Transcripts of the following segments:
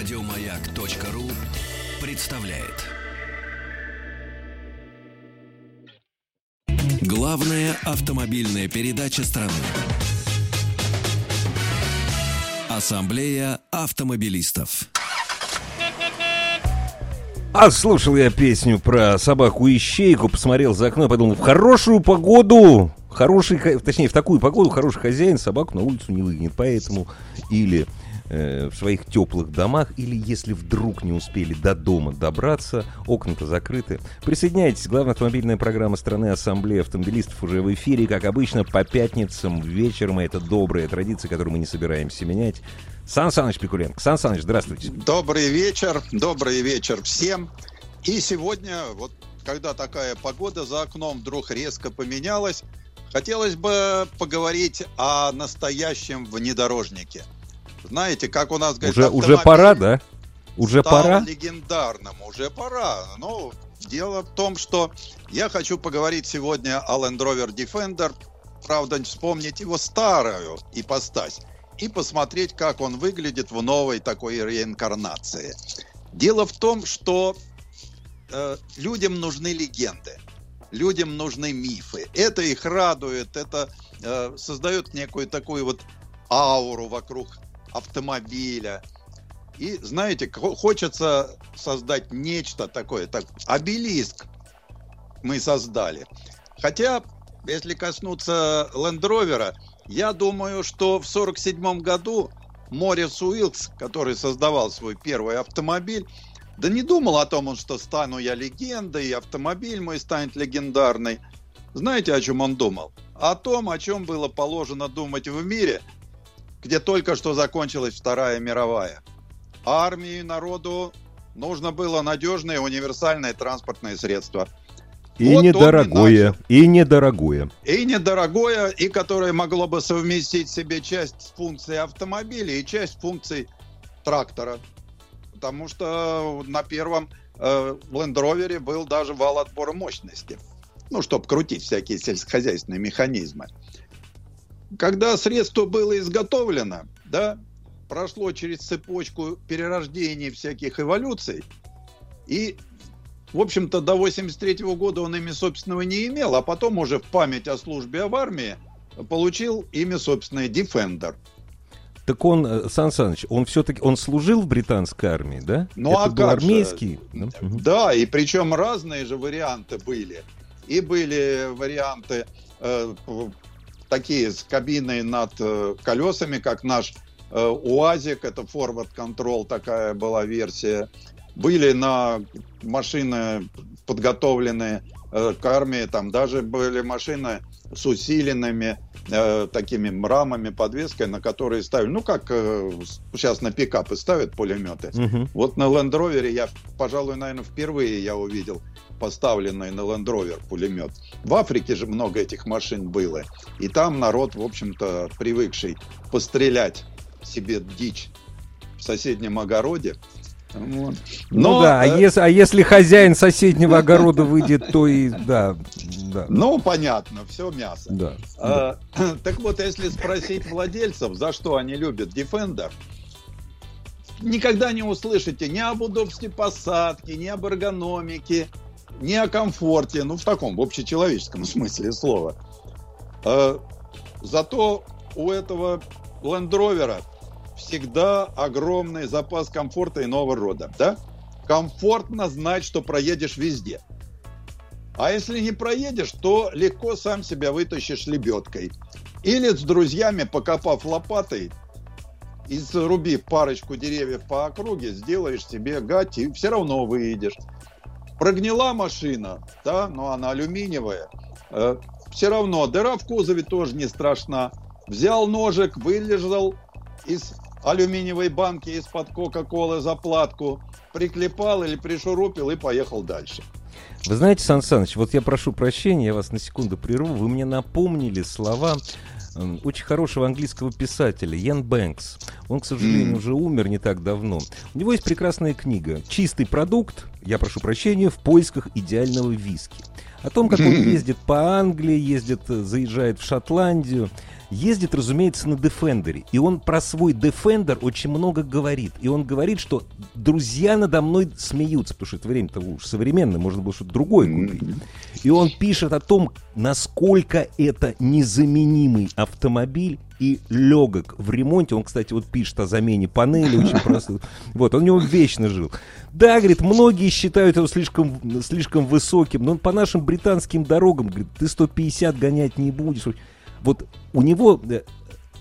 Радиомаяк.ру представляет. Главная автомобильная передача страны. Ассамблея автомобилистов. А слушал я песню про собаку-ищейку, посмотрел за окно и подумал, в хорошую погоду, хороший, точнее, в такую погоду хороший хозяин собаку на улицу не выгонит. Поэтому или э, в своих теплых домах, или если вдруг не успели до дома добраться, окна-то закрыты. Присоединяйтесь, главная автомобильная программа страны Ассамблея автомобилистов уже в эфире, как обычно, по пятницам вечером. И это добрая традиция, которую мы не собираемся менять. Сан Саныч Пикуленко. Сан Саныч, здравствуйте. Добрый вечер, добрый вечер всем. И сегодня, вот когда такая погода за окном вдруг резко поменялась, хотелось бы поговорить о настоящем внедорожнике. Знаете, как у нас говорят, Уже, уже пора, да? Уже стал пора? легендарным, уже пора. Ну, дело в том, что я хочу поговорить сегодня о Land Rover Defender, правда, вспомнить его старую ипостась и посмотреть, как он выглядит в новой такой реинкарнации. Дело в том, что э, людям нужны легенды, людям нужны мифы. Это их радует, это э, создает некую такую вот ауру вокруг автомобиля. И, знаете, хо- хочется создать нечто такое, так, обелиск мы создали. Хотя, если коснуться Land Rover, я думаю, что в 1947 году Морис Уилкс, который создавал свой первый автомобиль, да не думал о том, что стану я легендой, автомобиль мой станет легендарный. Знаете, о чем он думал? О том, о чем было положено думать в мире, где только что закончилась Вторая мировая. Армии, народу нужно было надежное универсальное транспортное средство. И Вот и недорогое, начал. и недорогое. И недорогое, и которое могло бы совместить в себе часть функций автомобиля и часть функций трактора. Потому что на первом э, Land Rover был даже вал отбора мощности. Ну, чтобы крутить всякие сельскохозяйственные механизмы. Когда средство было изготовлено, да, прошло через цепочку перерождений всяких эволюций, и в общем-то, до 83 года он имя собственного не имел, а потом уже в память о службе в армии получил имя собственное Defender. Так он, э, Сан Саныч, он все-таки, он служил в британской армии, да? Ну, Это а был как же? армейский? да? Мгм. Да, и причем разные же варианты были. И были варианты э, такие с кабиной над э, колесами, как наш э, УАЗик, это Forward Control, такая была версия. Были на машины подготовленные к армии, там даже были машины с усиленными э, такими рамами, подвеской, на которые ставили, ну как э, сейчас на пикапы ставят пулеметы, Мгм. вот на Land Rover я, пожалуй, наверное, впервые я увидел поставленный на Land Rover пулемет. В Африке же много этих машин было. И там народ, в общем-то, привыкший пострелять себе дичь в соседнем огороде. Вот. Ну Но, да, а, э, а если хозяин соседнего огорода выйдет, то и да, да, ну, понятно, все мясо. да. А, так вот, если спросить владельцев, за что они любят Defender, никогда не услышите ни об удобстве посадки, ни об эргономике, ни о комфорте, ну, в таком, в общечеловеческом смысле слова. А, Зато у этого Land Rover всегда огромный запас комфорта иного рода, да? Комфортно знать, что проедешь везде. А если не проедешь, то легко сам себя вытащишь лебедкой. Или с друзьями, покопав лопатой, и заруби парочку деревьев по округе, сделаешь себе гать, и все равно выедешь. Прогнила машина, да, но она алюминиевая, все равно дыра в кузове тоже не страшна. Взял ножик, вылежал из алюминиевой банки из-под Кока-Колы заплатку, приклепал или пришурупил и поехал дальше. Вы знаете, Сан Саныч, вот я прошу прощения, я вас на секунду прерву. Вы мне напомнили слова очень хорошего английского писателя Ян Бэнкс. Он, к сожалению, М. уже умер не так давно. У него есть прекрасная книга «Чистый продукт», я прошу прощения, в поисках идеального виски. О том, как он ездит по Англии, ездит, э, заезжает в Шотландию. ездит, разумеется, на Defender. И он про свой Defender очень много говорит. И он говорит, что друзья надо мной смеются, потому что это время-то уж современное, можно было что-то другое купить. И он пишет о том, насколько это незаменимый автомобиль и легок в ремонте. Он, кстати, вот пишет о замене панели очень просто. Вот, он у него вечно жил. Да, говорит, многие считают его слишком, слишком высоким, но по нашим британским дорогам, говорит, ты 150 гонять не будешь. Вот у него э,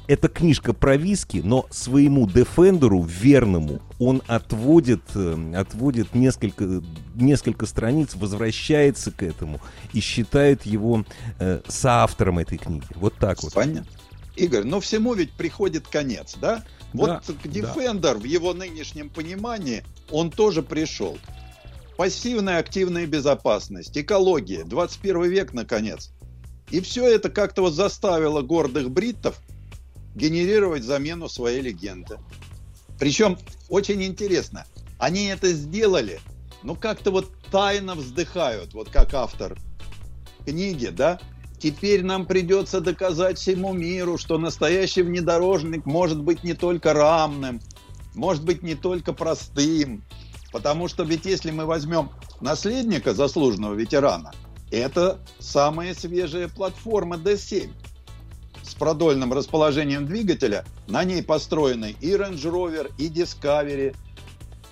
эта книжка про виски, но своему Дефендеру, верному, он отводит, э, отводит несколько, несколько страниц, возвращается к этому и считает его э, соавтором этой книги. Вот так вот. Понятно. Игорь, но всему ведь приходит конец, да? Вот Да, Defender да. в его нынешнем понимании, он тоже пришел. Пассивная активная безопасность, экология, 21 век, наконец. И все это как-то вот заставило гордых бриттов генерировать замену своей легенды. Причем, очень интересно, они это сделали, но как-то вот тайно вздыхают, вот как автор книги, да, Теперь нам придется доказать всему миру, что настоящий внедорожник может быть не только рамным, может быть не только простым. Потому что ведь если мы возьмем наследника заслуженного ветерана, это самая свежая платформа D7 с продольным расположением двигателя. На ней построены и Range Rover, и Discovery.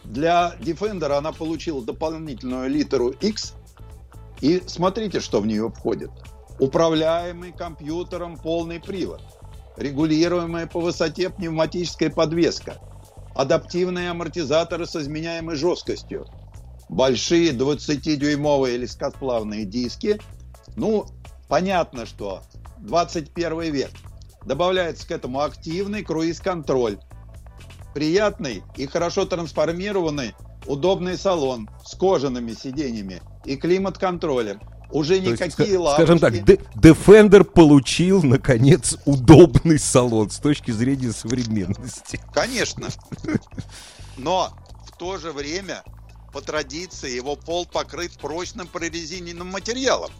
Для Defender она получила дополнительную литеру X. И смотрите, что в нее входит – управляемый компьютером полный привод, регулируемая по высоте пневматическая подвеска, адаптивные амортизаторы с изменяемой жесткостью, большие 20-дюймовые легкосплавные диски. Ну, понятно, что 21 век. Добавляется к этому активный круиз-контроль, приятный и хорошо трансформированный удобный салон с кожаными сиденьями и климат-контролем – уже никакие есть, лавочки. Скажем так, Defender получил, наконец, удобный салон с точки зрения современности. Конечно. Но в то же время, по традиции, его пол покрыт прочным прорезиненным материалом,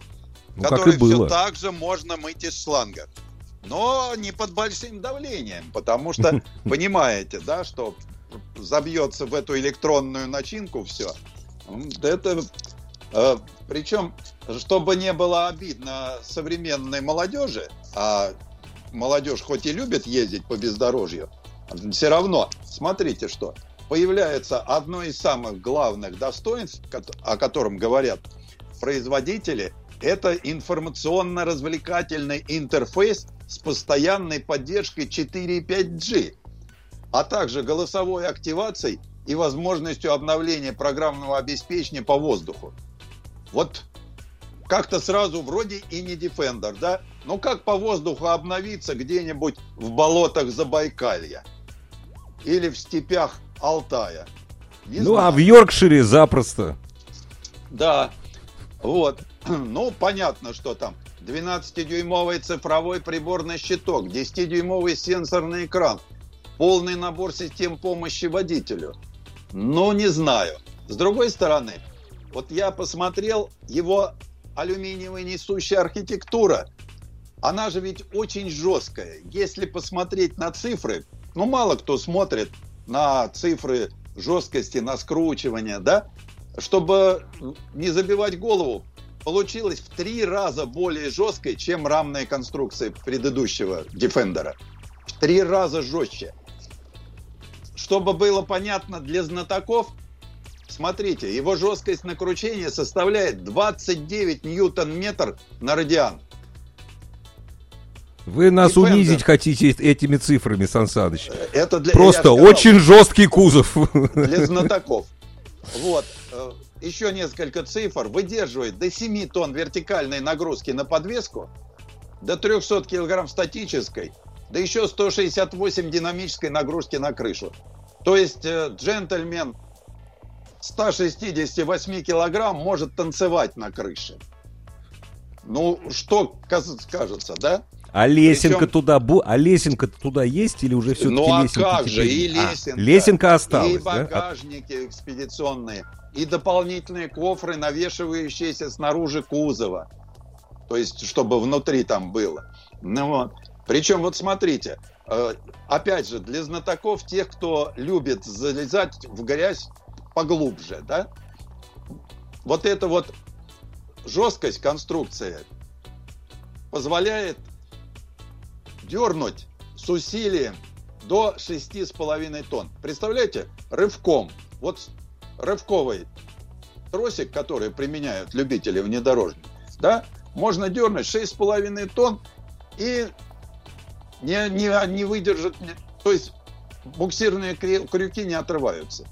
ну, который все так же можно мыть из шланга. Но не под большим давлением, потому что, понимаете, да, что забьется в эту электронную начинку все. Это э, причем, чтобы не было обидно современной молодежи, а молодежь хоть и любит ездить по бездорожью, все равно, смотрите что, появляется одно из самых главных достоинств, о котором говорят производители, это информационно-развлекательный интерфейс с постоянной поддержкой 4 и 5G, а также голосовой активацией и возможностью обновления программного обеспечения по воздуху. Вот как-то сразу вроде и не Defender, да? Ну как по воздуху обновиться где-нибудь в болотах Забайкалья? Или в степях Алтая? Не ну знаю. а в Йоркшире запросто. Да, вот. Ну, понятно, что там 12-дюймовый цифровой приборный щиток, 10-дюймовый сенсорный экран, полный набор систем помощи водителю. Ну, не знаю. С другой стороны, вот я посмотрел его алюминиевая несущая архитектура. Она же ведь очень жесткая. Если посмотреть на цифры, ну мало кто смотрит на цифры жесткости, на скручивание, да, чтобы не забивать голову, получилось в три раза более жесткой, чем рамная конструкция предыдущего Defender. В три раза жестче. Чтобы было понятно для знатоков, Смотрите, его жесткость накручения составляет 29 ньютон-метр на радиан. Вы нас Defender. унизить хотите этими цифрами, Сан Саныч. Это для, Просто сказал, очень жесткий кузов. Для знатоков. Вот. Э, еще несколько цифр. Выдерживает до 7 тонн вертикальной нагрузки на подвеску, до 300 килограмм статической, да еще 168 динамической нагрузки на крышу. То есть э, джентльмен 168 килограмм может танцевать на крыше. Ну, что кажется, да? А лесенка Причем... туда, а лесенка туда есть или уже все-таки ну, а лесенка как же, и лесенка, а, лесенка осталась, и багажники да? экспедиционные, и дополнительные кофры, навешивающиеся снаружи кузова, то есть чтобы внутри там было. Ну вот. Причем, вот смотрите, э, опять же, для знатоков, тех, кто любит залезать в грязь поглубже, да, вот эта вот жесткость конструкции позволяет дернуть с усилием до 6,5 тонн. Представляете, рывком, вот рывковый тросик, который применяют любители внедорожника, да, можно дернуть 6,5 тонн и не, не, не выдержит, то есть буксирные крюки не отрываются.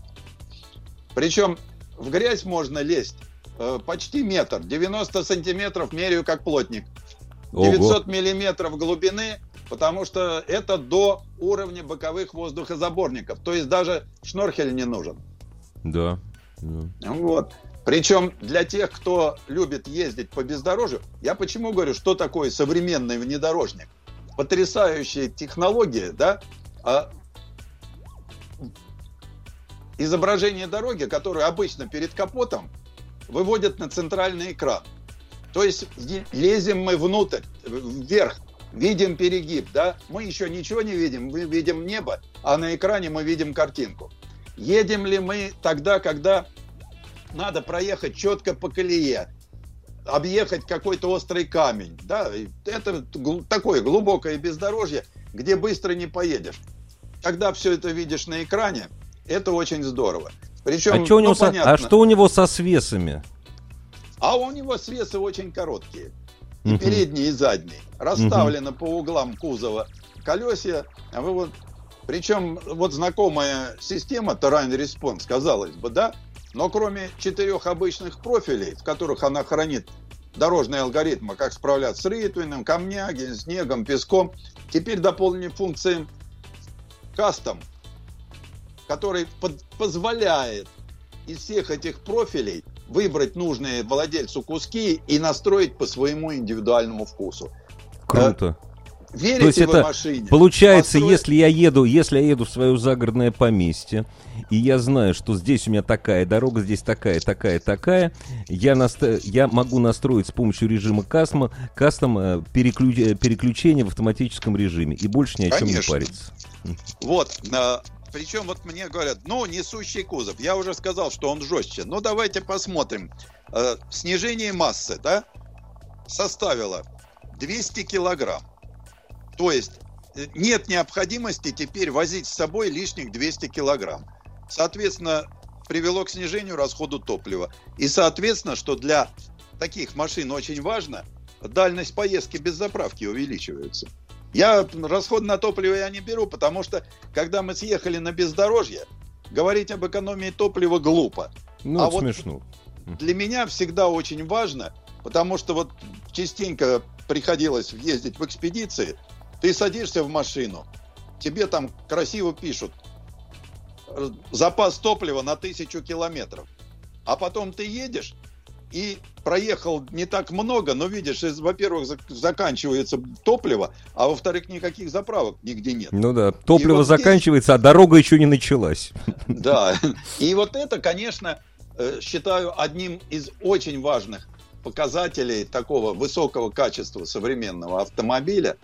Причем в грязь можно лезть э, почти метр, 90 сантиметров меряю как плотник. 900 Ого. миллиметров глубины, потому что это до уровня боковых воздухозаборников. То есть даже шнорхель не нужен. Да. да. Вот. Причем для тех, кто любит ездить по бездорожью, я почему говорю, что такое современный внедорожник? Потрясающая технология, да? А изображение дороги, которое обычно перед капотом, выводят на центральный экран. То есть лезем мы внутрь, вверх, видим перегиб, да? Мы еще ничего не видим, мы видим небо, а на экране мы видим картинку. Едем ли мы тогда, когда надо проехать четко по колее, объехать какой-то острый камень, да? Это такое глубокое бездорожье, где быстро не поедешь. Когда все это видишь на экране, это очень здорово. Причем, а, что у него ну, со, а что у него со свесами? А у него свесы очень короткие. И угу. передние, и задние. Расставлены угу. по углам кузова колесья. А вы вот... Причем вот знакомая система Terrain Response, казалось бы, да? Но кроме четырех обычных профилей, в которых она хранит дорожные алгоритмы, как справляться с рытвином, камнями, снегом, песком, теперь дополнены функцией кастом, который под, позволяет из всех этих профилей выбрать нужные владельцу куски и настроить по своему индивидуальному вкусу. Круто. Э, верите То есть это машине? Получается, построить... если я еду, если я еду в свое загородное поместье, и я знаю, что здесь у меня такая дорога, здесь такая, такая, такая, я, наста... я могу настроить с помощью режима кастом, кастом э, переключ... Э, переключение в автоматическом режиме и больше ни о чем Конечно. не париться. Вот, причем вот мне говорят, ну, несущий кузов. Я уже сказал, что он жестче. Ну, давайте посмотрим. Э, снижение массы, да, составило 200 килограмм. То есть э, нет необходимости теперь возить с собой лишних 200 килограмм. Соответственно, привело к снижению расхода топлива. И, соответственно, что для таких машин очень важно, дальность поездки без заправки увеличивается. Я расход на топливо я не беру, потому что когда мы съехали на бездорожье, говорить об экономии топлива глупо. Ну, а вот смешно. Для меня всегда очень важно, потому что вот частенько приходилось ездить в экспедиции, ты садишься в машину, тебе там красиво пишут запас топлива на тысячу километров. А потом ты едешь, и проехал не так много, но видишь, во-первых, заканчивается топливо, а во-вторых, никаких заправок нигде нет. Ну да, топливо вот заканчивается, здесь... а дорога еще не началась. Да, и вот это, конечно, э, считаю одним из очень важных показателей такого высокого качества современного автомобиля.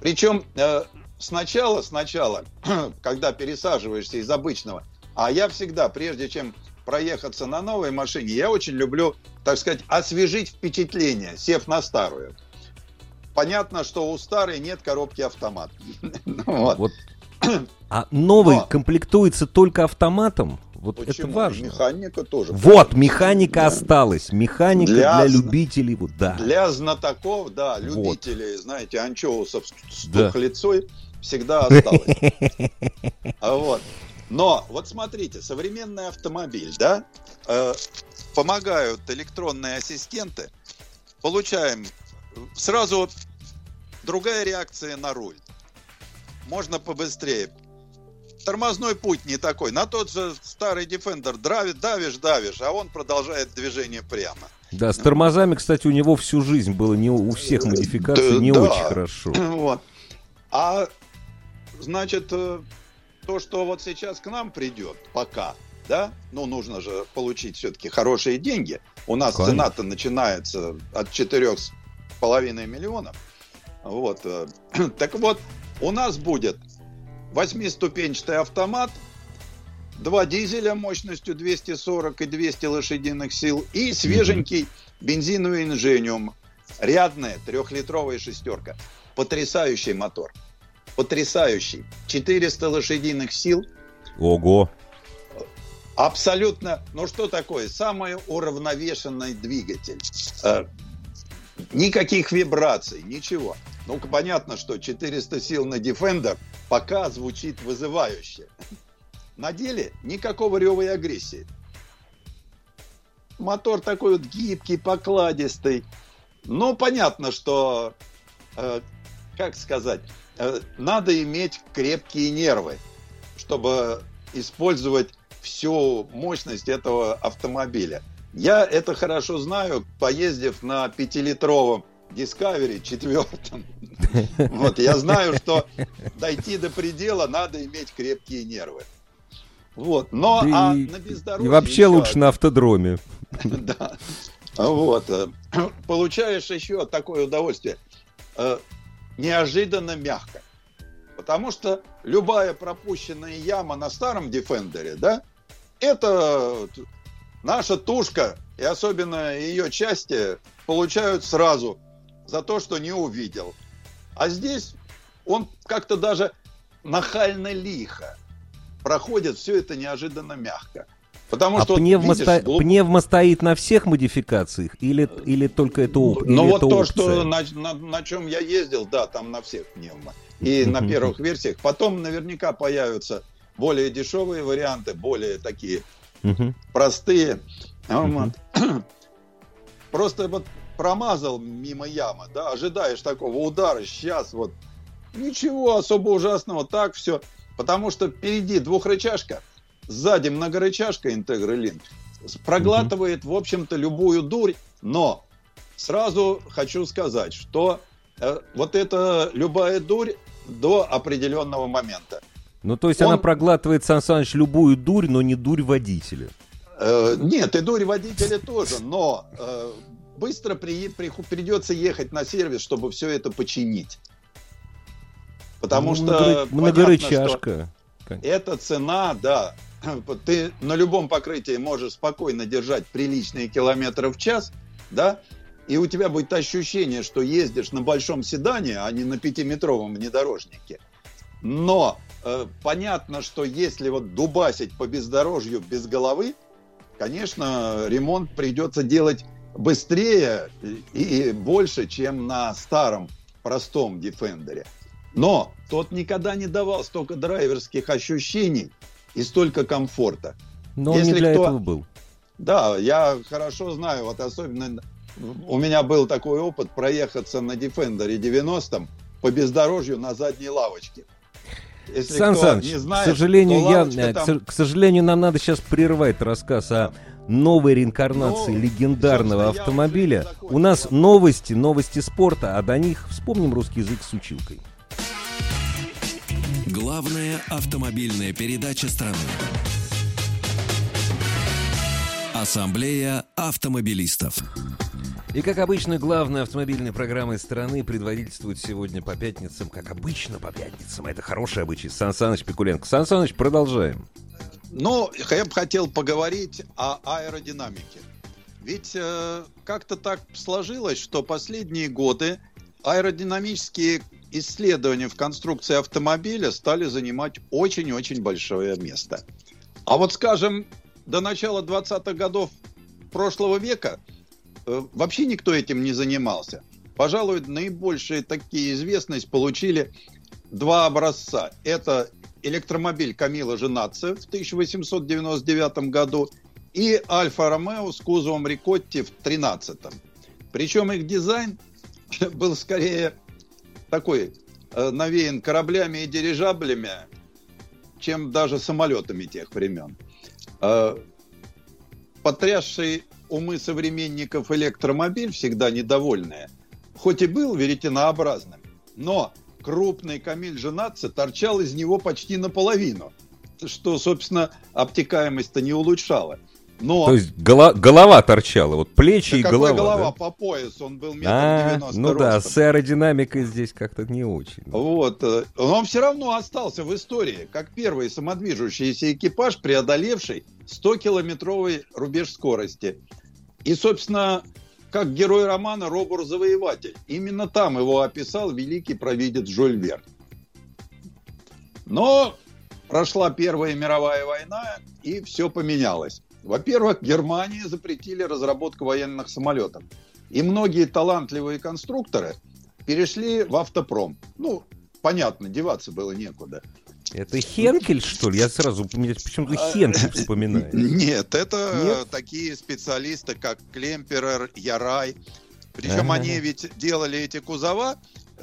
Причем э, сначала, сначала, когда пересаживаешься из обычного, а я всегда, прежде чем проехаться на новой машине, я очень люблю, так сказать, освежить впечатление, сев на старую. Понятно, что у старой нет коробки автомат. вот. вот. А новый Но. комплектуется только автоматом? Вот Почему? это важно. Механика тоже. Вот, механика да. осталась. Механика для, для любителей. Вот, да. Для знатоков, да, любителей, вот. знаете, анчоусов с да. тухлицой всегда осталось. А вот. Но вот смотрите, современный автомобиль, да, э, помогают электронные ассистенты, получаем сразу другая реакция на руль. Можно побыстрее. Тормозной путь не такой. На тот же старый Defender давишь, давишь, давишь, а он продолжает движение прямо. Да, с тормозами, кстати, у него всю жизнь было не у всех модификаций да, не да. очень хорошо. Вот. А значит, э, то, что вот сейчас к нам придет, пока, да, ну, нужно же получить все-таки хорошие деньги. У нас цена-то начинается от четырех с половиной миллионов. Вот. Э, Так вот, у нас будет восьмиступенчатый автомат, два дизеля мощностью 240 и 200 лошадиных сил и свеженький бензиновый инжениум. Рядная трехлитровая шестерка. Потрясающий мотор. Потрясающий. 400 лошадиных сил. Ого. Абсолютно, ну что такое? Самый уравновешенный двигатель. Э, никаких вибраций, ничего. Ну, понятно, что 400 сил на Defender пока звучит вызывающе. На деле никакого рева и агрессии. Мотор такой вот гибкий, покладистый. Ну, понятно, что, э, как сказать, надо иметь крепкие нервы, чтобы использовать всю мощность этого автомобиля. Я это хорошо знаю, поездив на пятилитровом Discovery четвертом. Вот, я знаю, что дойти до предела надо иметь крепкие нервы. Вот, но да а и, на бездорожье... И вообще лучше на автодроме. Да. Вот. э, Получаешь еще такое удовольствие. Неожиданно мягко. Потому что любая пропущенная яма на старом Defender, да, это наша тушка, и особенно ее части, получают сразу за то, что не увидел. А здесь он как-то даже нахально лихо проходит все это неожиданно мягко. Потому а что, вот пневмо, видишь, сто- глуб- пневмо стоит на всех модификациях или, или только это оп- Ну вот то, опция? что на, на- на чем я ездил, да, там на всех пневмо. И на Мгм. первых версиях. Потом наверняка появятся более дешевые варианты, более такие Мгм. простые. Мгм. Вот. Просто вот промазал мимо ямы, да, ожидаешь такого удара, сейчас вот ничего особо ужасного, так все. Потому что впереди двухрычажка, сзади многорычажка Integra Link, проглатывает, в общем-то, любую дурь, но сразу хочу сказать, что э, вот эта любая дурь до определенного момента. Ну, то есть Он- она проглатывает, Сан Саныч, любую дурь, но не дурь водителя. Э, нет, и дурь водителя тоже, но э, быстро при- приху- придется ехать на сервис, чтобы все это починить. Потому Ну, что многоры- понятно, что многорычажка. эта цена, да, ты на любом покрытии можешь спокойно держать приличные километры в час, да, и у тебя будет ощущение, что ездишь на большом седане, а не на пятиметровом внедорожнике. Но э, понятно, что если вот дубасить по бездорожью без головы, конечно, ремонт придется делать быстрее и, больше, чем на старом простом Defender. Но тот никогда не давал столько драйверских ощущений и столько комфорта. Но он не для кто- этого был. Да, я хорошо знаю, вот особенно у меня был такой опыт проехаться на Defender 90 по бездорожью на задней лавочке. Если Сан Саныч, не знает, к сожалению, я, э, там- к сожалению, нам надо сейчас прервать рассказ о новой реинкарнации Ну, легендарного автомобиля. У нас новости, новости спорта, а до них вспомним русский язык с училкой. Главная автомобильная передача страны. Ассамблея автомобилистов. И, как обычно, главной автомобильной программой страны предводительствует сегодня по пятницам, как обычно по пятницам. Это хороший обычай. Сан Саныч Пикуленко. Сан Саныч, продолжаем. Ну, я бы хотел поговорить о аэродинамике. Ведь э, как-то так сложилось, что последние годы аэродинамические исследования в конструкции автомобиля стали занимать очень-очень большое место. А вот, скажем, до начала 20-х годов прошлого века э, вообще никто этим не занимался. Пожалуй, наибольшие такие известность получили два образца. Это электромобиль Камила Женатце в 1899 году и Альфа Ромео с кузовом Рикотти в 13 Причем их дизайн был скорее такой э, навеян кораблями и дирижаблями, чем даже самолетами тех времен. Э, Потрясший умы современников электромобиль, всегда недовольные, хоть и был веретенообразным, но крупный Камиль Женатце торчал из него почти наполовину, что, собственно, обтекаемость-то не улучшало. Но... То есть голова, голова торчала, вот плечи Да и голова. голова да? по пояс, он был метр А, ну да, с аэродинамикой здесь как-то не очень. Вот. э, Но он все равно остался в истории, как первый самодвижущийся экипаж, преодолевший 100-километровый рубеж скорости. И, собственно, как герой романа «Робур-завоеватель». Именно там его описал великий провидец Жюль Верн. Но прошла Первая мировая война, и все поменялось. Во-первых, Германии запретили разработку военных самолетов. И многие талантливые конструкторы перешли в автопром. Ну, понятно, деваться было некуда. Это Хенкель, что ли? Я сразу почему-то А, Хенкель вспоминаю. Нет, это Нет? такие специалисты, как Клемперер, Ярай. Причем Ага. они ведь делали эти кузова,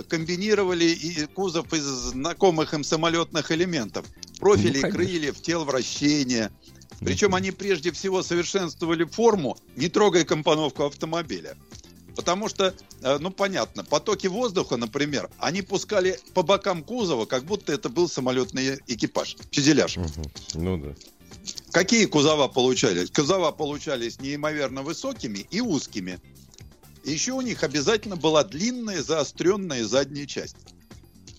комбинировали и кузов из знакомых им самолетных элементов. Профили Ну, крыльев, тел вращения. Причем они прежде всего совершенствовали форму, не трогая компоновку автомобиля. Потому что, э, ну понятно, потоки воздуха, например, они пускали по бокам кузова, как будто это был самолетный экипаж, фюзеляж. Ну да. Какие кузова получались? Кузова получались неимоверно высокими и узкими. Еще у них обязательно была длинная заостренная задняя часть.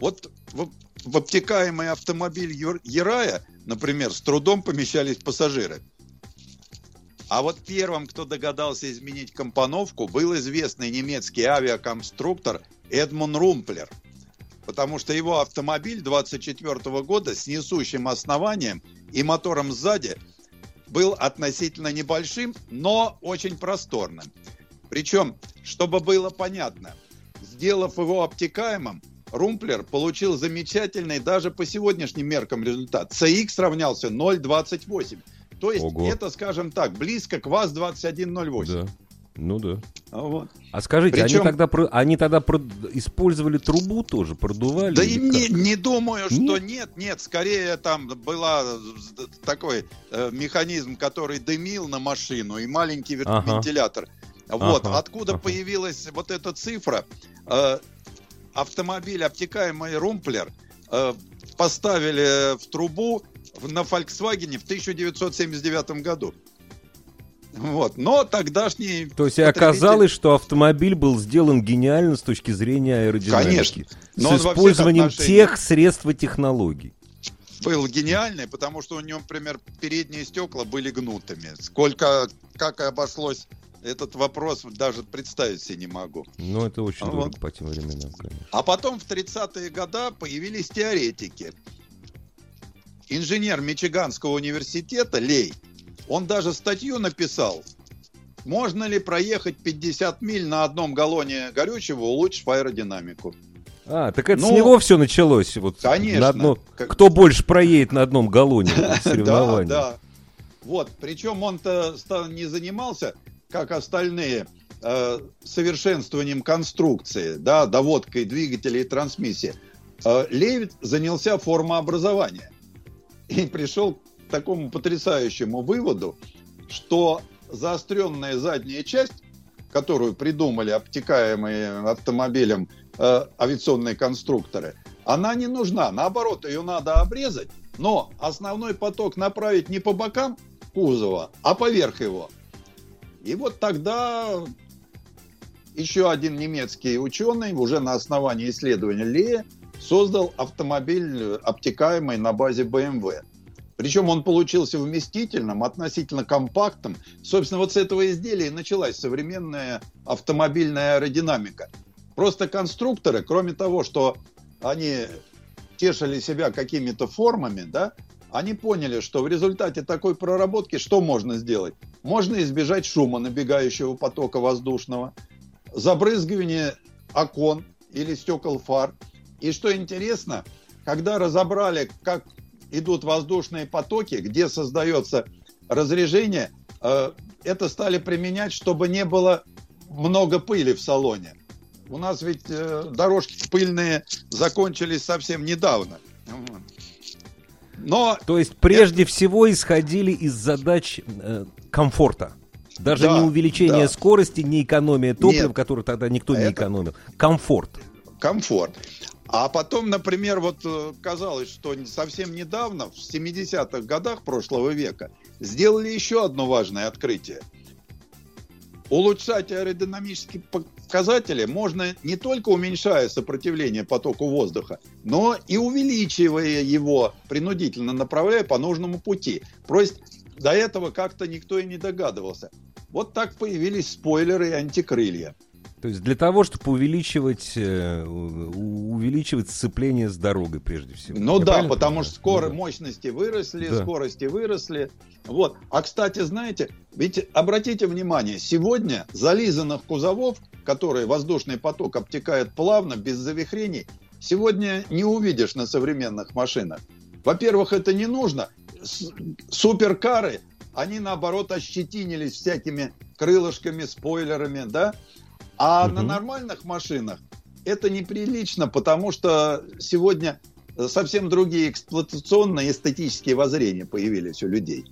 Вот в, в обтекаемый автомобиль Ярая, например, с трудом помещались пассажиры. А вот первым, кто догадался изменить компоновку, был известный немецкий авиаконструктор Эдмун Румплер. Потому что его автомобиль 24 года с несущим основанием и мотором сзади был относительно небольшим, но очень просторным. Причем, чтобы было понятно, сделав его обтекаемым, Румплер получил замечательный даже по сегодняшним меркам результат. CX равнялся 0,28. То есть Ого. это, скажем так, близко к ВАЗ-2108. Да. Ну да. Вот. А скажите, они Причем- тогда, про- они тогда про- использовали трубу тоже, продували? Да и не, не думаю, что Нет? нет, нет, скорее там была такой э, механизм, который дымил на машину и маленький Ага. вентилятор. Вот Ага, откуда ага. появилась вот эта цифра. Э, автомобиль обтекаемый Румплер э, поставили в трубу на Volkswagen в 1979 году. Вот. Но тогдашний То есть потребитель- оказалось, что автомобиль был сделан гениально с точки зрения аэродинамики. Конечно. Но С использованием тех средств и технологий. был гениальный, потому что у него, например, передние стекла были гнутыми. Сколько, как обошлось этот вопрос, даже представить себе не могу. Ну, это очень А дорого вот. по тем временам, конечно. А потом в 30-е годы появились теоретики. Инженер Мичиганского университета Лей, он даже статью написал, можно ли проехать 50 миль на одном галлоне горючего, улучшив аэродинамику. А, так это с Ну, него все началось. Вот конечно. на одно- Кто больше проедет на одном галлоне в соревновании. Да, да. Вот, причем он-то не занимался, как остальные, э, совершенствованием конструкции, да, доводкой двигателей и трансмиссии. Э, Левит занялся формообразованием и пришел к такому потрясающему выводу, что заостренная задняя часть, которую придумали обтекаемые автомобилем э, авиационные конструкторы, она не нужна. Наоборот, ее надо обрезать, но основной поток направить не по бокам кузова, а поверх его. И вот тогда еще один немецкий ученый уже на основании исследования Лея создал автомобиль обтекаемый на базе BMW. Причем он получился вместительным, относительно компактным. Собственно, вот с этого изделия и началась современная автомобильная аэродинамика. Просто конструкторы, кроме того, что они тешили себя какими-то формами, да, они поняли, что в результате такой проработки что можно сделать? Можно избежать шума набегающего потока воздушного, забрызгивание окон или стекол фар. И что интересно, когда разобрали, как идут воздушные потоки, где создается разрежение, э, это стали применять, чтобы не было много пыли в салоне. У нас ведь э, дорожки пыльные закончились совсем недавно. Но То есть прежде всего исходили из задач э, комфорта. Даже Да, не увеличение да. скорости, не экономия топлива, Нет. которое тогда никто не Это- экономил. Комфорт. комфорт. А потом, например, вот э, казалось, что совсем недавно, в 70-х годах прошлого века, сделали еще одно важное открытие. Улучшать аэродинамические показатели можно не только уменьшая сопротивление потоку воздуха, но и увеличивая его, принудительно направляя по нужному пути. Просто до этого как-то никто и не догадывался. Вот так появились спойлеры и антикрылья. То есть для того, чтобы увеличивать, э, увеличивать сцепление с дорогой прежде всего. Ну Я да, потому понимаю? что скоро ну, мощности выросли, да. скорости выросли. Вот. А кстати, знаете, ведь обратите внимание, сегодня зализанных кузовов, которые воздушный поток обтекает плавно, без завихрений, сегодня не увидишь на современных машинах. Во-первых, это не нужно. Суперкары, они наоборот ощетинились всякими крылышками, спойлерами, да? А угу. на нормальных машинах это неприлично, потому что сегодня совсем другие эксплуатационные эстетические воззрения появились у людей.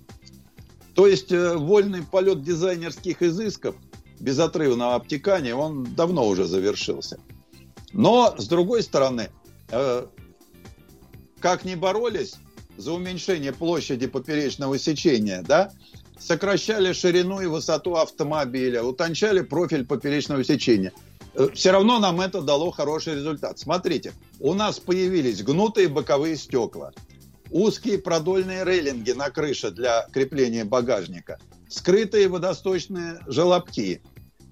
То есть э, вольный полет дизайнерских изысков безотрывного обтекания, он давно уже завершился. Но, с другой стороны, э, как ни боролись за уменьшение площади поперечного сечения, да, сокращали ширину и высоту автомобиля, утончали профиль поперечного сечения. Э, Все равно нам это дало хороший результат. Смотрите, у нас появились гнутые боковые стекла, узкие продольные рейлинги на крыше для крепления багажника, скрытые водосточные желобки,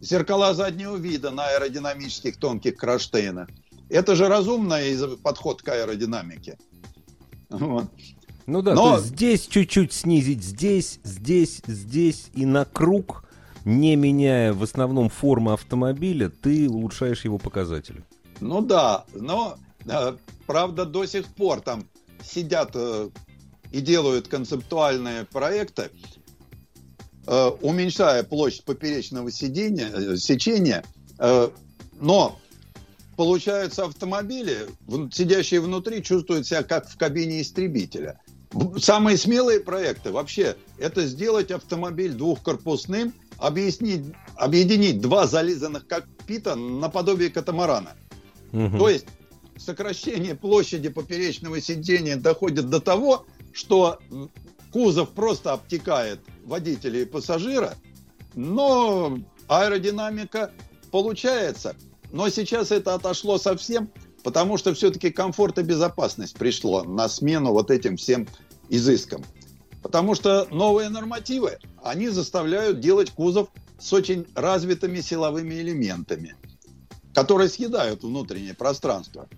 зеркала заднего вида на аэродинамических тонких кронштейнах. Это же разумный подход к аэродинамике. Вот. Ну да, Но... здесь чуть-чуть снизить, здесь, здесь, здесь и на круг, не меняя в основном формы автомобиля, ты улучшаешь его показатели. Ну да, но э, правда до сих пор там сидят э, и делают концептуальные проекты, э, уменьшая площадь поперечного сидения, сечения, но получаются автомобили, сидящие внутри, чувствуют себя как в кабине истребителя. Самые смелые проекты вообще это сделать автомобиль двухкорпусным, объяснить, объединить два зализанных кокпита наподобие катамарана. Угу. То есть сокращение площади поперечного сидения доходит до того, что кузов просто обтекает водителя и пассажира, но аэродинамика получается. Но сейчас это отошло совсем Потому что все-таки комфорт и безопасность пришло на смену вот этим всем изыскам. Потому что новые нормативы, они заставляют делать кузов с очень развитыми силовыми элементами, которые съедают внутреннее пространство.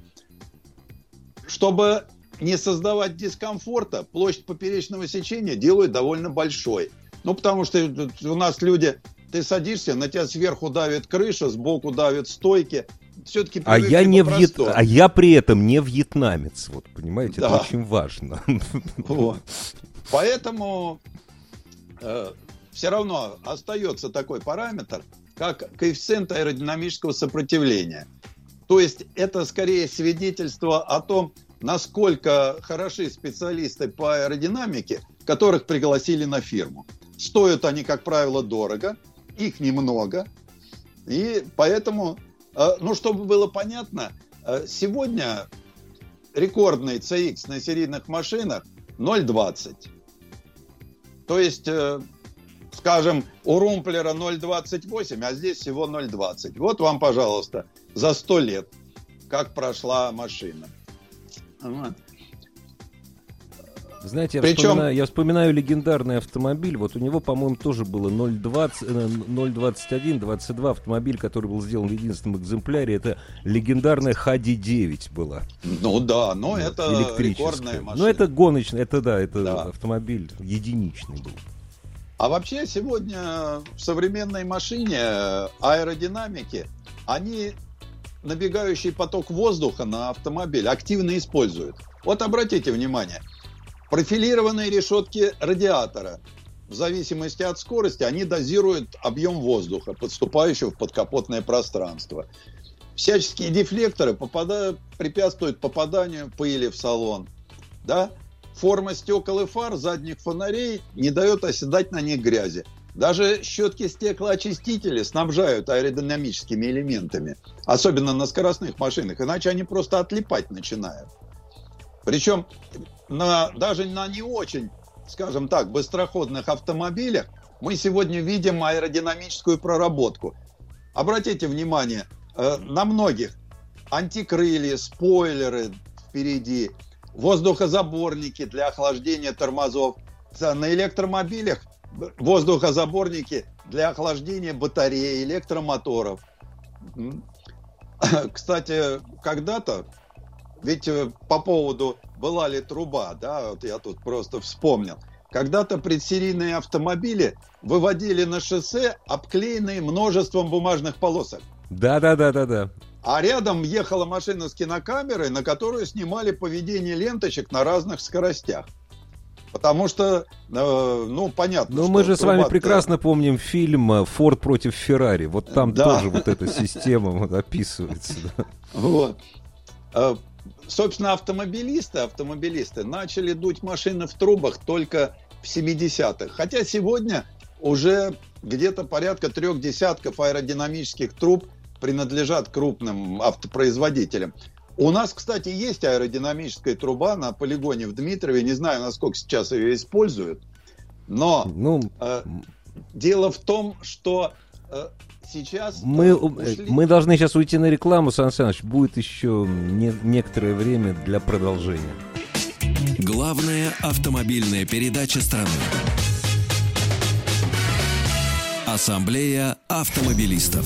Чтобы не создавать дискомфорта, площадь поперечного сечения делают довольно большой. Ну, потому что у нас люди, ты садишься, на тебя сверху давит крыша, сбоку давит стойки, все-таки а я не вьет... а я при этом не вьетнамец, вот понимаете, да. это очень важно. Вот. Поэтому э, все равно остается такой параметр, как коэффициент аэродинамического сопротивления. То есть это скорее свидетельство о том, насколько хороши специалисты по аэродинамике, которых пригласили на фирму. Стоят они, как правило, дорого, их немного, и поэтому ну, чтобы было понятно, э, сегодня рекордный CX на серийных машинах 0,20. То есть, э, скажем, у Румплера 0,28, а здесь всего 0,20. Вот вам, пожалуйста, за 100 лет, как прошла машина. Знаете, я, Причем... вспоминаю, я вспоминаю легендарный автомобиль. Вот у него, по-моему, тоже было 0,20, 0,21, 22 автомобиль, который был сделан в единственном экземпляре. Это легендарная HD9 была. Ну да, но вот, это рекордная машина. Ну это гоночный, это да, это да. автомобиль единичный был. А вообще сегодня в современной машине аэродинамики, они набегающий поток воздуха на автомобиль активно используют. Вот обратите внимание, Профилированные решетки радиатора. В зависимости от скорости они дозируют объем воздуха, подступающего в подкапотное пространство. Всяческие дефлекторы попадают, препятствуют попаданию пыли в салон. Да? Форма стекол и фар задних фонарей не дает оседать на них грязи. Даже щетки стеклоочистители снабжают аэродинамическими элементами, особенно на скоростных машинах, иначе они просто отлипать начинают. Причем на, даже на не очень, скажем так, быстроходных автомобилях мы сегодня видим аэродинамическую проработку. Обратите внимание, э, на многих антикрылья, спойлеры впереди, воздухозаборники для охлаждения тормозов. На электромобилях воздухозаборники для охлаждения батареи, электромоторов. Кстати, когда-то, ведь э, по поводу была ли труба, да, вот я тут просто вспомнил. Когда-то предсерийные автомобили выводили на шоссе, обклеенные множеством бумажных полосок. Да, да, да, да, да. А рядом ехала машина с кинокамерой, на которую снимали поведение ленточек на разных скоростях. Потому что, э, ну, понятно. Но мы же с вами прекрасно помним фильм э, «Форд против Феррари». Вот там да. тоже вот эта система вот описывается. Вот. Собственно, автомобилисты, автомобилисты начали дуть машины в трубах только в 70-х. Хотя сегодня уже где-то порядка трех десятков аэродинамических труб принадлежат крупным автопроизводителям. У нас, кстати, есть аэродинамическая труба на полигоне в Дмитрове. Не знаю, насколько сейчас ее используют. Но ну, э, дело в том, что э, сейчас... Мы, э, ушли... мы должны сейчас уйти на рекламу, Сан Саныч. Будет еще не, некоторое время для продолжения. Главная автомобильная передача страны. Ассамблея автомобилистов.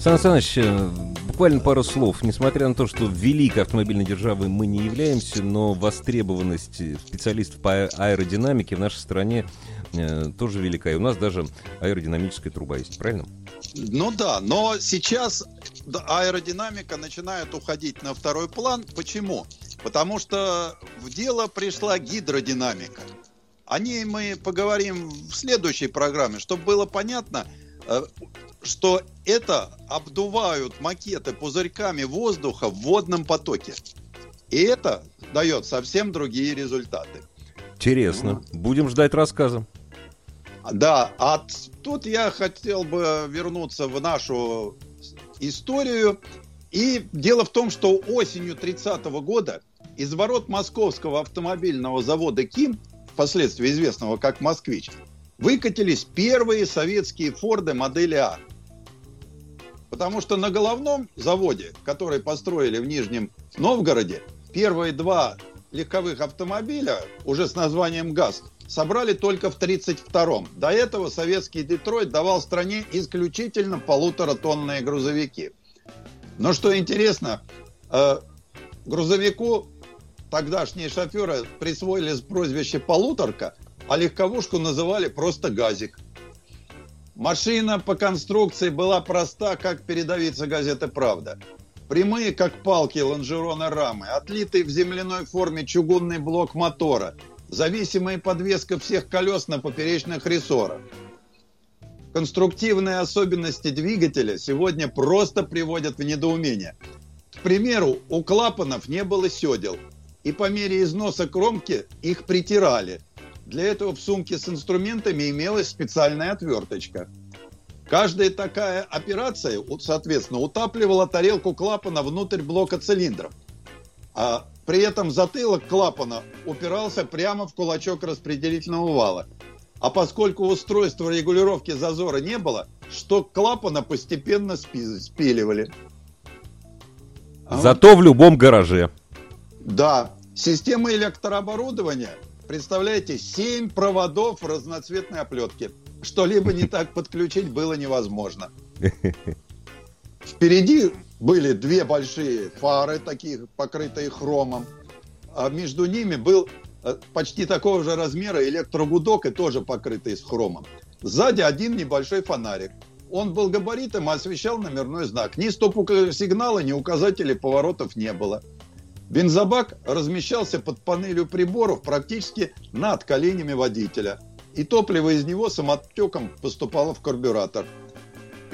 Сан Саныч, э, буквально пару слов. Несмотря на то, что великой автомобильной державой мы не являемся, но востребованность специалистов по аэродинамике в нашей стране э, тоже велика. И у нас даже аэродинамическая труба есть, правильно? Ну да, но сейчас аэродинамика начинает уходить на второй план. Почему? Потому что в дело пришла гидродинамика. О ней мы поговорим в следующей программе, чтобы было понятно – Э, что это обдувают макеты пузырьками воздуха в водном потоке. И это дает совсем другие результаты. Интересно. Ну. Будем ждать рассказа. Да, а тут я хотел бы вернуться в нашу историю. И дело в том, что осенью 30 -го года из ворот московского автомобильного завода «Ким», впоследствии известного как «Москвич», выкатились первые советские Форды модели А. Потому что на головном заводе, который построили в Нижнем Новгороде, первые два легковых автомобиля, уже с названием ГАЗ, собрали только в 1932-м. До этого советский Детройт давал стране исключительно полуторатонные грузовики. Но что интересно, э, грузовику тогдашние шоферы присвоили прозвище «полуторка», а легковушку называли просто «газик». Машина по конструкции была проста, как передовица газеты «Правда». Прямые, как палки, лонжероны рамы, отлитый в земляной форме чугунный блок мотора, зависимая подвеска всех колес на поперечных рессорах. Конструктивные особенности двигателя сегодня просто приводят в недоумение. К примеру, у клапанов не было седел, и по мере износа кромки их притирали – для этого в сумке с инструментами имелась специальная отверточка. Каждая такая операция, соответственно, утапливала тарелку клапана внутрь блока цилиндров. А при этом затылок клапана упирался прямо в кулачок распределительного вала. А поскольку устройства регулировки зазора не было, что клапана постепенно спиливали. Зато в любом гараже. Да, система электрооборудования Представляете, 7 проводов разноцветной оплетке. Что-либо не так подключить было невозможно. Впереди были две большие фары, такие покрытые хромом. А между ними был э, почти такого же размера электрогудок и тоже покрытый с хромом. Сзади один небольшой фонарик. Он был габаритом и освещал номерной знак. Ни стоп-сигнала, ни указателей поворотов не было. Бензобак размещался под панелью приборов практически над коленями водителя, и топливо из него самотеком поступало в карбюратор.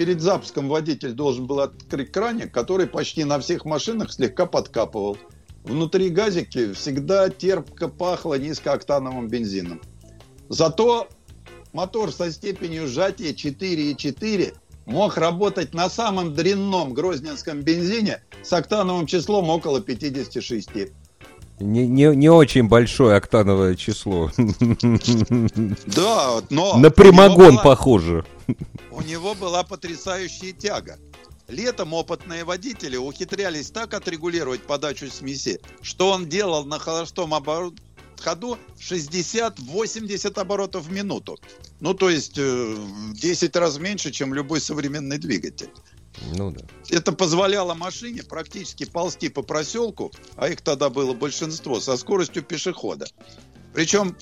Перед запуском водитель должен был открыть краник, который почти на всех машинах слегка подкапывал. Внутри газики всегда терпко пахло низкооктановым бензином. Зато мотор со степенью сжатия 4,4 мог работать на самом дрянном грозненском бензине с октановым числом около 56. Не, не, не очень большое октановое число. Да, но... На прямогон похоже. У него была потрясающая тяга. Летом опытные водители ухитрялись так отрегулировать подачу смеси, что он делал на холостом оборот ходу 60-80 оборотов в минуту. Ну, то есть э, 10 раз меньше, чем любой современный двигатель. Ну да. Это позволяло машине практически ползти по проселку, а их тогда было большинство, со скоростью пешехода. Причем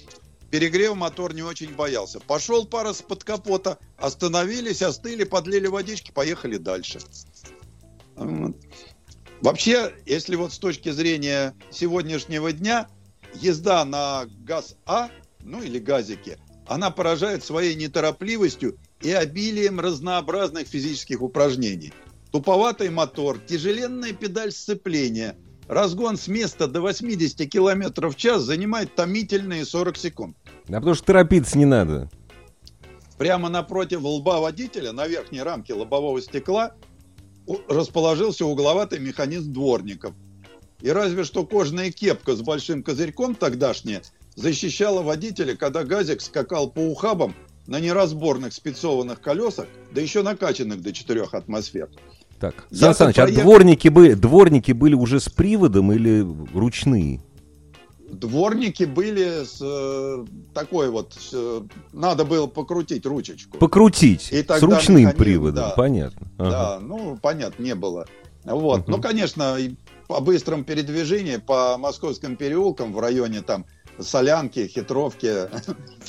перегрев мотор не очень боялся. Пошел пара с под капота, остановились, остыли, подлили водички, поехали дальше. Вообще, если вот с точки зрения сегодняшнего дня, езда на ГАЗ-А, ну или газике, она поражает своей неторопливостью и обилием разнообразных физических упражнений. Туповатый мотор, тяжеленная педаль сцепления, разгон с места до 80 км в час занимает томительные 40 секунд. А потому что торопиться не надо. Прямо напротив лба водителя, на верхней рамке лобового стекла, расположился угловатый механизм дворников. И разве что кожаная кепка с большим козырьком тогдашняя защищала водителя, когда газик скакал по ухабам на неразборных спецованных колесах, да еще накачанных до 4 атмосфер. Так, Сан Саныч, проехал... а дворники, были, дворники были уже с приводом или ручные? Дворники были с э, такой вот, э, надо было покрутить ручечку. Покрутить, и с ручным механизм, приводом, да, понятно. Ага. Да, ну, понятно, не было. Вот, угу. ну, конечно, по быстром передвижении по московским переулкам в районе там солянки, хитровки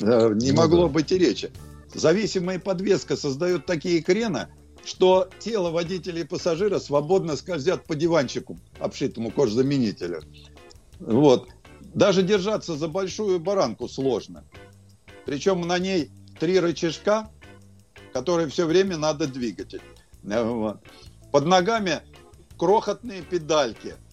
не ну могло быть и речи. Зависимая подвеска создает такие крены, что тело водителя и пассажира свободно скользят по диванчику, обшитому кожзаменителю. Вот. Даже держаться за большую баранку сложно. Причем на ней три рычажка, которые все время надо двигать. Вот. Под ногами крохотные педальки –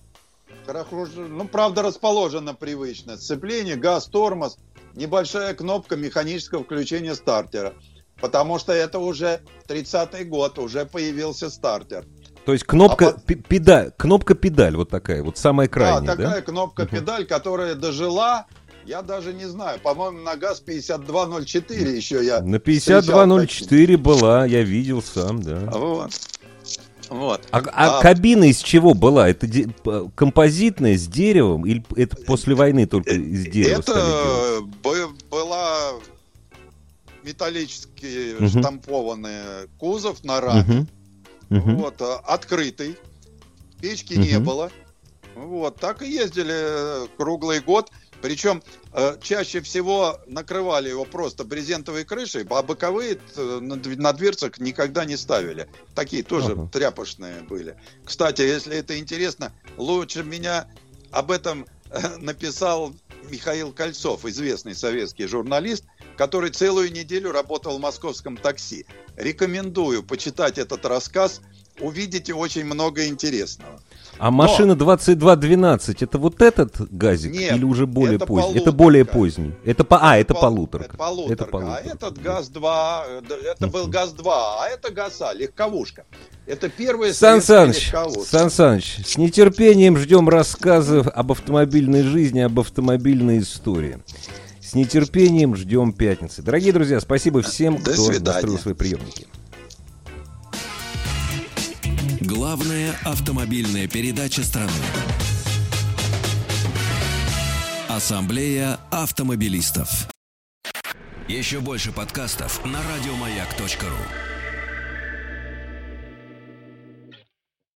ну, правда, расположено привычно. Сцепление, газ, тормоз, небольшая кнопка механического включения стартера. Потому что это уже 30-й год, уже появился стартер. То есть кнопка, а педаль, кнопка педаль вот такая, вот самая крайняя, да? такая да? кнопка педаль, которая дожила, я даже не знаю, по-моему, на ГАЗ 5204 еще я На 5204 была, я видел сам, да. Вот. Вот. А, а, а кабина из чего была? Это де- композитная с деревом или это после войны только из дерева? Это была металлический угу. штампованный кузов на раме. Угу. Вот, а, открытый. Печки угу. не было. Вот, так и ездили э, круглый год. Причем э, чаще всего накрывали его просто брезентовой крышей, а боковые э, на, на дверцах никогда не ставили. Такие тоже ага. тряпочные были. Кстати, если это интересно, лучше меня об этом э, написал Михаил Кольцов, известный советский журналист, который целую неделю работал в московском такси. Рекомендую почитать этот рассказ, увидите очень много интересного. А машина 2212 это вот этот газик Нет, или уже более это поздний? Полуторка. Это более поздний. Это по а, это, это полуторка. Это полуторка. Это полуторка. А этот ГАЗ-2, э, это был ГАЗ-2, а это ГАЗа, легковушка. Это первая Сан Саныч, Сан Саныч, с нетерпением ждем рассказов об автомобильной жизни, об автомобильной истории. С нетерпением ждем пятницы. Дорогие друзья, спасибо всем, До кто свидания. настроил свои приемники. Главная автомобильная передача страны. Ассамблея автомобилистов. Еще больше подкастов на радиомаяк.ру.